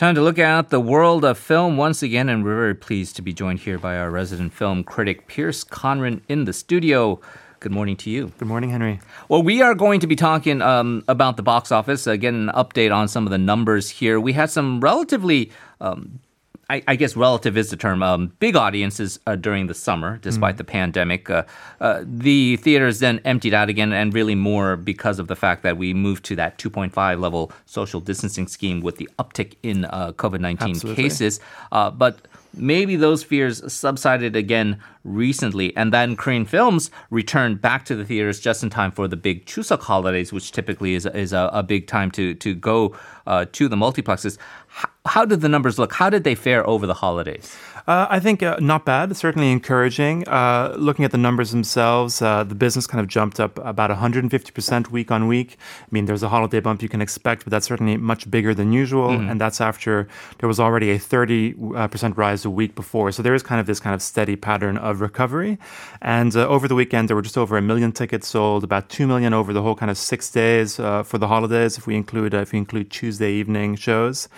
Time to look at the world of film once again, and we're very pleased to be joined here by our resident film critic, Pierce Conran, in the studio. Good morning to you. Good morning, Henry. Well, we are going to be talking um, about the box office, uh, getting an update on some of the numbers here. We had some relatively um, I, I, guess relative is the term. Um, big audiences uh, during the summer, despite mm. the pandemic. Uh, uh, the theaters then emptied out again, and really more because of the fact that we moved to that 2.5 level social distancing scheme with the uptick in uh, COVID 19 cases. Uh, but maybe those fears subsided again recently, and then Korean films returned back to the theaters just in time for the big Chuseok holidays, which typically is is a, a big time to to go uh, to the multiplexes. How, how did the numbers look? How did they fare over the holidays? Uh, I think uh, not bad, certainly encouraging. Uh, looking at the numbers themselves, uh, the business kind of jumped up about 150% week on week. I mean, there's a holiday bump you can expect, but that's certainly much bigger than usual. Mm-hmm. And that's after there was already a 30% uh, rise a week before. So there is kind of this kind of steady pattern of recovery. And uh, over the weekend, there were just over a million tickets sold, about 2 million over the whole kind of six days for the holidays, if we include, if we include Tuesday evening shows.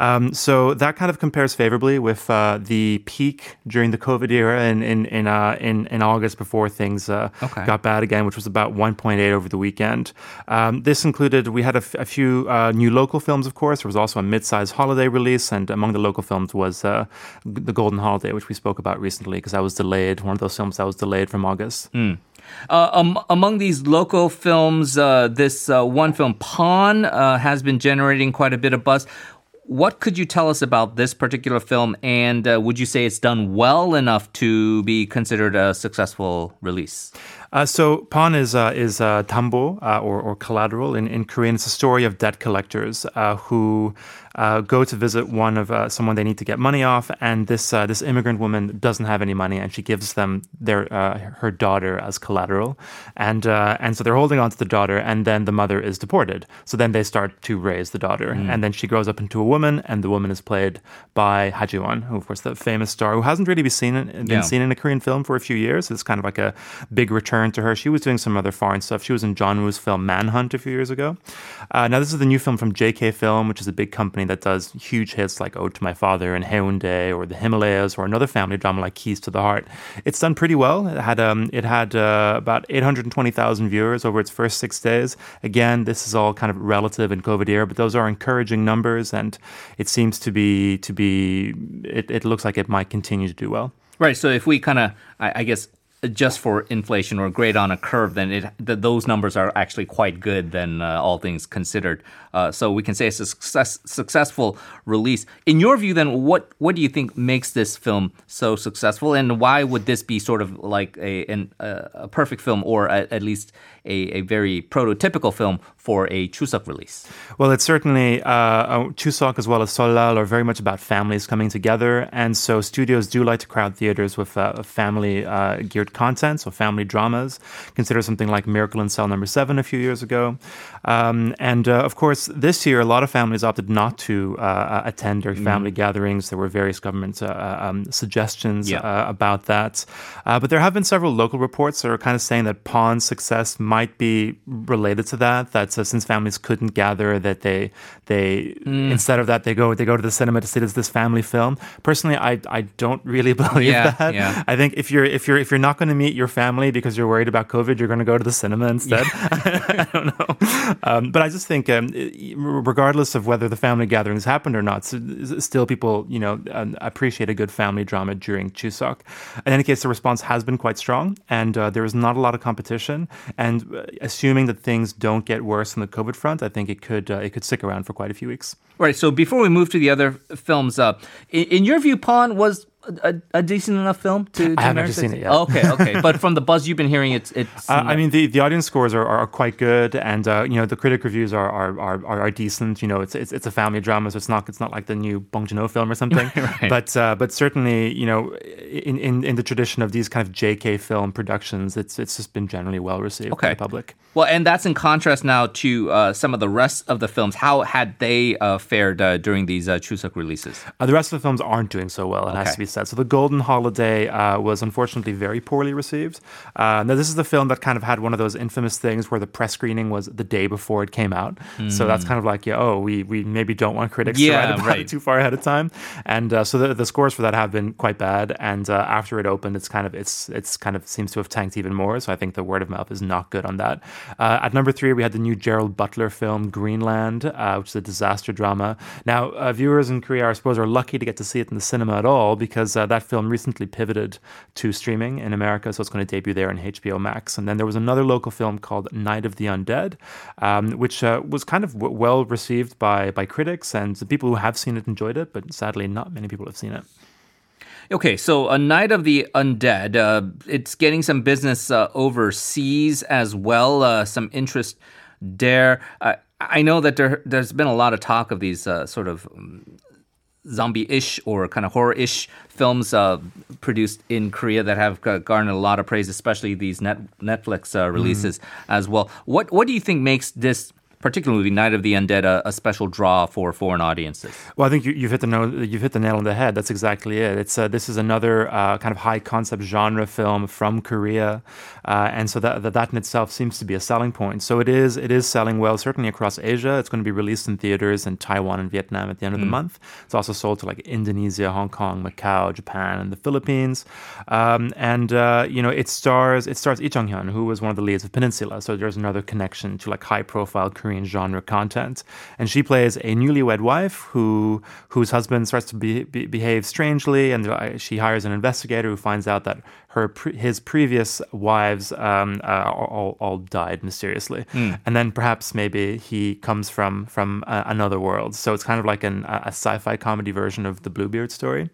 Um, so that kind of compares favorably with the peak during the COVID era in in in uh, in, in, August before things uh, okay. got bad again, which was about 1.8 over the weekend. Um, this included we had a, f- a few uh, new local films, of course. There was also a mid-sized holiday release, and among the local films was uh, the Golden Holiday, which we spoke about recently because that was delayed. One of those films that was delayed from August. Mm. Uh, um, among these local films, uh, this uh, one film, Pawn, uh, has been generating quite a bit of buzz. What could you tell us about this particular film, and uh, would you say it's done well enough to be considered a successful release? Uh, so pawn is uh, is uh, tambo uh, or, or collateral in, in Korean. It's a story of debt collectors uh, who uh, go to visit one of uh, someone they need to get money off, and this uh, this immigrant woman doesn't have any money, and she gives them their uh, her daughter as collateral, and uh, and so they're holding on to the daughter, and then the mother is deported. So then they start to raise the daughter, mm. and then she grows up into a woman, and the woman is played by Ha Ji-won, who of course the famous star who hasn't really been seen in, been yeah. seen in a Korean film for a few years. It's kind of like a big return to her. She was doing some other foreign stuff. She was in John Woo's film Manhunt a few years ago. now this is the new film from JK Film, which is a big company company that does huge hits like Ode to My Father and Haeundae or The Himalayas or another family drama like Keys to the Heart. It's done pretty well. It had um, it had uh, about 820,000 viewers over its first six days. Again, this is all kind of relative in COVID era, but those are encouraging numbers, and it seems to be to be. It, it looks like it might continue to do well. Right. So if we kind of, I, I guess, just for inflation or grade on a curve, then it those numbers are actually quite good. Then uh, all things considered, uh, so we can say it's a success, successful release. In your view, then what what do you think makes this film so successful, and why would this be sort of like a an, a perfect film, or at, at least a, a, very prototypical film for a Chuseok release? Well, it's certainly uh, as well as Seollal are very much about families coming together, and so studios do like to crowd theaters with uh, family uh, content, so family dramas. Consider something like Miracle in Cell Number Seven a few years ago, um, and uh, of course this year a lot of families opted not to uh, attend their family mm. gatherings. There were various government uh, uh, um, suggestions yeah. about that, but there have been several local reports that are kind of saying that Pawn's success might be related to that. That since families couldn't gather, that they they mm. instead of that they go they go to the cinema to see this this family film. Personally, I I don't really believe yeah, that. Yeah. I think if you're if you're if you're not going to meet your family because you're worried about COVID, you're going to go to the cinema instead. Yeah. I don't know. Um, but I just think, um, regardless of whether the family gatherings happened or not, still people, you know, um, appreciate a good family drama during Chuseok. In any case, the response has been quite strong, and uh, there is not a lot of competition. And uh, assuming that things don't get worse on the COVID front, I think it could uh, it could stick around for quite a few weeks. Right. So before we move to the other films, uh, in, in your view, Pawn was a, a, decent enough film to, to I haven't seen it yet. okay, okay. But from the buzz you've been hearing, it's it's. Uh, I mean, the, the audience scores are, are quite good, and uh, you know the critic reviews are are, are, are decent. You know, it's, it's it's a family drama, so it's not it's not like the new Bong Joon Ho film or something. right. But uh, but certainly, you know, in, in in the tradition of these kind of JK film productions, it's it's just been generally well received okay. by the public. Well, and that's in contrast now to uh, some of the rest of the films. How had they uh, fared uh, during these uh, Chuseok releases? the rest of the films aren't doing so well. It okay. has to be said. So the Golden Holiday uh, was unfortunately very poorly received. Uh, now this is the film that kind of had one of those infamous things where the press screening was the day before it came out. Mm. So that's kind of like, yeah, oh, we we maybe don't want critics yeah, to write about right. it too far ahead of time. And uh, so the, the scores for that have been quite bad. And uh, after it opened, it's kind of it's it's kind of seems to have tanked even more. So I think the word of mouth is not good on that. Uh, at number three, we had the new Gerard Butler film Greenland, uh, which is a disaster drama. Now, uh, viewers in Korea, I suppose, are lucky to get to see it in the cinema at all because uh, that film recently pivoted to streaming in America, so it's going to debut there on HBO Max. And then there was another local film called Night of the Undead, um, which uh, was kind of w- well received by by critics and the people who have seen it enjoyed it, but sadly, not many people have seen it. Okay, so A Night of the Undead, uh, it's getting some business uh, overseas as well, uh, some interest there. I know that there, there's been a lot of talk of these uh, sort of zombie-ish or kind of horror-ish films uh, produced in Korea that have garnered a lot of praise, especially these net, Netflix uh, releases mm. as well. What what do you think makes this particularly Night of the Undead, a, a, special draw for foreign audiences? Well, I think you, have hit the no, you've hit the nail on the head. That's exactly it. It's uh, this is another uh, kind of high concept genre film from Korea, uh, and so that, that that in itself seems to be a selling point. So it is it is selling well, certainly across Asia. It's going to be released in theaters in Taiwan and Vietnam at the end of mm. the month. It's also sold to like Indonesia, Hong Kong, Macau, Japan, and the Philippines. Um, and uh, you know, it stars it stars Lee Jung Hyun, who was one of the leads of Peninsula. So there's another connection to like high profile Korean Korean genre content. And she plays a newlywed wife who whose husband starts to be, be, behave strangely, and uh, she hires an investigator who finds out that her pre- his previous wives um, uh, all, all died mysteriously, mm. and then perhaps maybe he comes from from uh, another world. So it's kind of like an, a sci-fi comedy version of the Bluebeard story.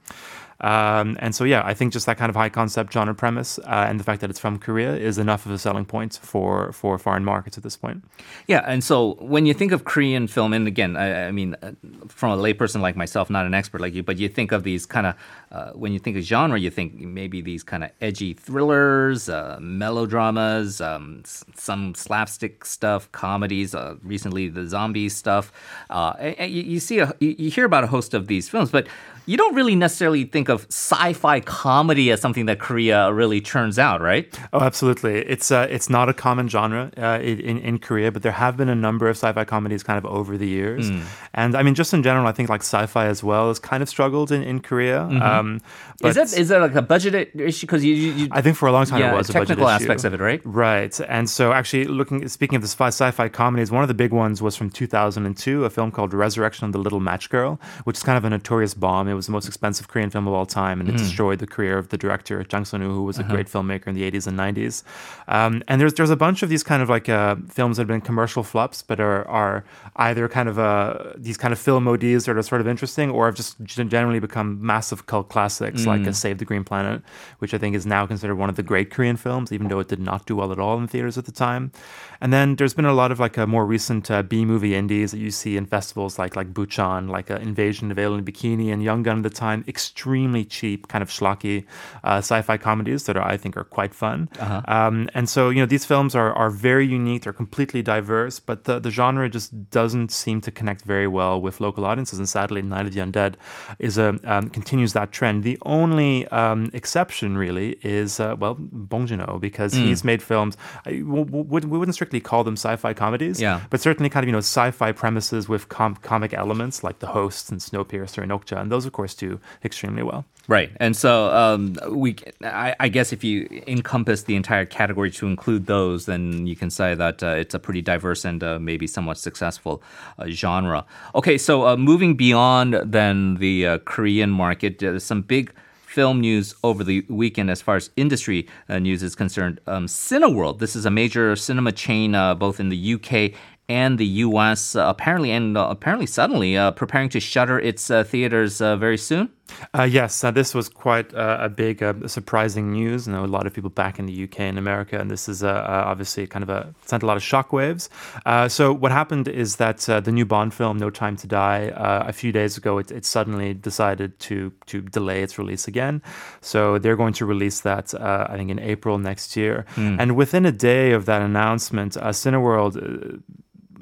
Um, and so, yeah, I think just that kind of high concept genre premise uh, and the fact that it's from Korea is enough of a selling point for, for foreign markets at this point. Yeah. And so when you think of Korean film, and again, I, I mean, uh, from a layperson like myself, not an expert like you, but you think of these kind of, uh, when you think of genre, you think maybe these kind of edgy thrillers, uh, melodramas, um, some slapstick stuff, comedies, uh, recently the zombie stuff. Uh, you, you, see, a, you hear about a host of these films, but you don't really necessarily think of sci-fi comedy as something that Korea really churns out, right? Oh, absolutely. It's uh, it's not a common genre uh, in in Korea, but there have been a number of sci-fi comedies kind of over the years. Mm. And I mean, just in general, I think like sci-fi as well has kind of struggled in in Korea. Mm-hmm. Um, is that is that like a budget issue? Because you, you, I think for a long time yeah, it was technical aspects of it, right? Right. And so actually, looking speaking of the sci-fi comedies, one of the big ones was from 2002, a film called Resurrection of the Little Match Girl, which is kind of a notorious bomb. It was the most expensive Korean film of all time, and it mm. destroyed the career of the director Jang Son-woo, who was a uh-huh. great filmmaker in the 80s and 90s. Um, and there's there's a bunch of these kind of like uh, films that have been commercial flops, but are are either kind of uh, these kind of film ODs that are sort of interesting, or have just generally become massive cult classics, mm. like a Save the Green Planet, which I think is now considered one of the great Korean films, even though it did not do well at all in theaters at the time. And then there's been a lot of like a more recent uh, B movie indies that you see in festivals like like Bucheon, like uh, Invasion of Alien Bikini and Young Gun at the time. Extremely cheap, kind of schlocky uh, sci-fi comedies that are, I think are quite fun. Uh-huh. Um, and so you know these films are are very unique. They're completely diverse, but the the genre just doesn't seem to connect very well with local audiences. And sadly, Night of the Undead is a um, continues that trend. The only um, exception really is uh, well Bong Joon-ho because mm. he's made films. I, we wouldn't strictly call them sci-fi comedies, yeah. but certainly kind of you know sci-fi premises with com- comic elements like The Host and Snowpiercer and Okja, and those of course do extremely well. Right, and so um, we, I, I, guess, if you encompass the entire category to include those, then you can say that uh, it's a pretty diverse and uh, maybe somewhat successful uh, genre. Okay, so uh, moving beyond then the uh, Korean market, there's some big film news over the weekend as far as industry uh, news is concerned. Um, Cineworld, this is a major cinema chain uh, both in the UK and the U.S. Uh, apparently and uh, apparently suddenly uh, preparing to shutter its uh, theaters uh, very soon. Uh, yes, this was quite a big, surprising news. I know a lot of people back in the UK and America, and this is obviously kind of a sent a lot of shockwaves. so what happened is that the new Bond film, No Time to Die, a few days ago, it, it, suddenly decided to to delay its release again. So they're going to release that, I think, in April next year. Mm. And within a day of that announcement, Cineworld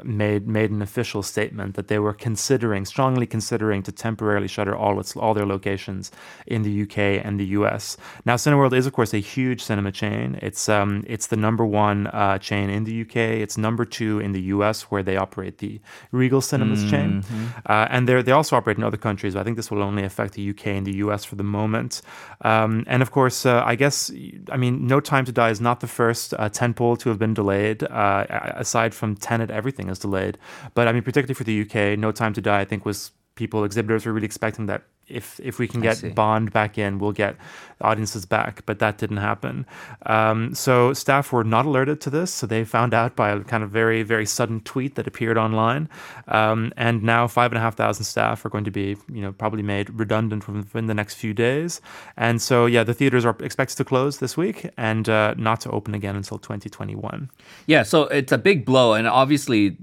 made made an official statement that they were considering, strongly considering, to temporarily shutter all its all their locations in the UK and the US. Now, Cineworld is of course a huge cinema chain. It's um, it's the number one uh, chain in the UK. It's number two in the US, where they operate the Regal Cinemas mm-hmm. chain, uh, and they they also operate in other countries. I think this will only affect the UK and the US for the moment. Um, and of course, uh, I guess I mean, No Time to Die is not the first uh, tentpole to have been delayed. Uh, aside from Tenet, everything is delayed. But I mean, particularly for the UK, No Time to Die, I think was people exhibitors were really expecting that if if we can get Bond back in, we'll get audiences back. But that didn't happen. Um, so staff were not alerted to this. So they found out by a kind of very very sudden tweet that appeared online. Um, and now five and a half thousand staff are going to be you know probably made redundant within the next few days. And so yeah, the theaters are expected to close this week and uh, not to open again until 2021. Yeah, so it's a big blow, and obviously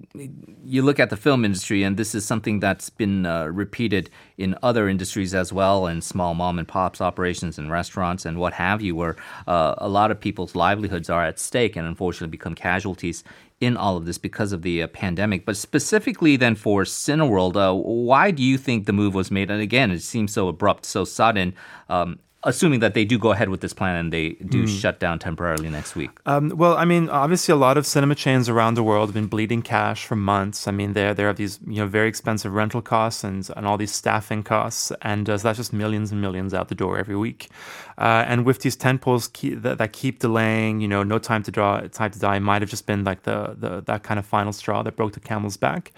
you look at the film industry, and this is something that's been uh, repeated in other industries as well, and small mom and pops operations and restaurants and what have you, where uh, a lot of people's livelihoods are at stake and unfortunately become casualties in all of this because of the uh, pandemic. But specifically, then for Cineworld, uh, why do you think the move was made? And again, it seems so abrupt, so sudden. Um, assuming that they do go ahead with this plan and they do mm. shut down temporarily next week? Um, well, I mean, obviously, a lot of cinema chains around the world have been bleeding cash for months. I mean, there there are these you know very expensive rental costs and and all these staffing costs, and uh, so that's just millions and millions out the door every week. Uh, and with these tentpoles keep, that, that, keep delaying, you know, no time to draw, time to die might have just been like the, the that kind of final straw that broke the camel's back.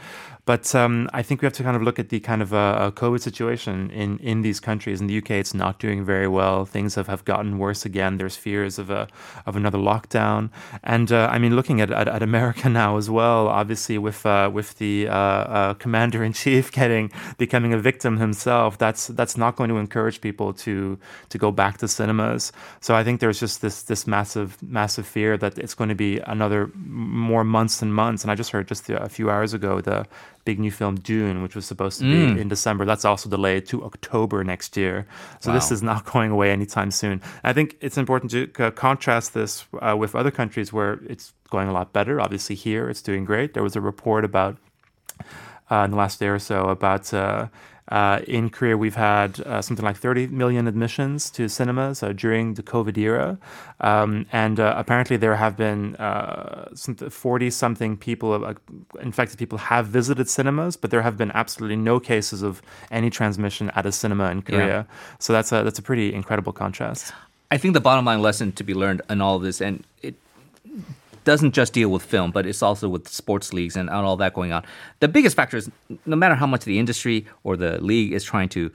But um, I think we have to kind of look at the kind of uh, COVID situation in, in these countries. In the UK, it's not doing very well. Things have, have gotten worse again. There's fears of a of another lockdown. And uh, I mean, looking at, at, at, America now as well, obviously with uh, with the uh, uh, commander in chief getting becoming a victim himself, that's that's not going to encourage people to to go back to cinemas. So I think there's just this this massive massive fear that it's going to be another more months and months. And I just heard just a few hours ago the big new film Dune, which was supposed to be mm. in December. That's also delayed to October next year. So wow. this is not going away anytime soon. I think it's important to uh, contrast this uh, with other countries where it's going a lot better. Obviously, here it's doing great. There was a report about uh, in the last day or so about uh, uh, in Korea, we've had uh, something like 30 million admissions to cinemas uh, during the COVID era. Um, and uh, apparently, there have been 40 something people, uh, infected people, have visited cinemas, but there have been absolutely no cases of any transmission at a cinema in Korea. Yeah. So that's a, that's a pretty incredible contrast. I think the bottom line lesson to be learned in all of this, and it doesn't just deal with film, but it's also with sports leagues and, all that going on. The biggest factor is no matter how much the industry or the league is trying to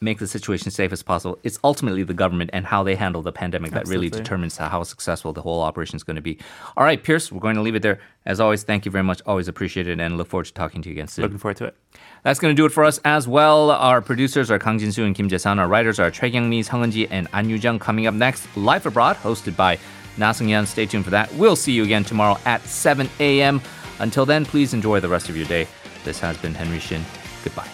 make the situation safe as possible. It's ultimately the government and how they handle the pandemic Absolutely. that really determines how successful the whole operation is going to be. All right, Pierce, we're going to leave it there. As always, thank you very much. Always appreciate it and look forward to talking to you again soon. Looking forward to it. That's going to do it for us as well. Our producers are Kang Jin-soo and Kim Jae-san. Our writers are Choi Kyung-mi, Sung Eun-ji, and An Yu-jung. Coming up next, Life Abroad, hosted by Na Sung-yan. Stay tuned for that. We'll see you again tomorrow at 7 a.m. Until then, please enjoy the rest of your day. This has been Henry Shin. Goodbye.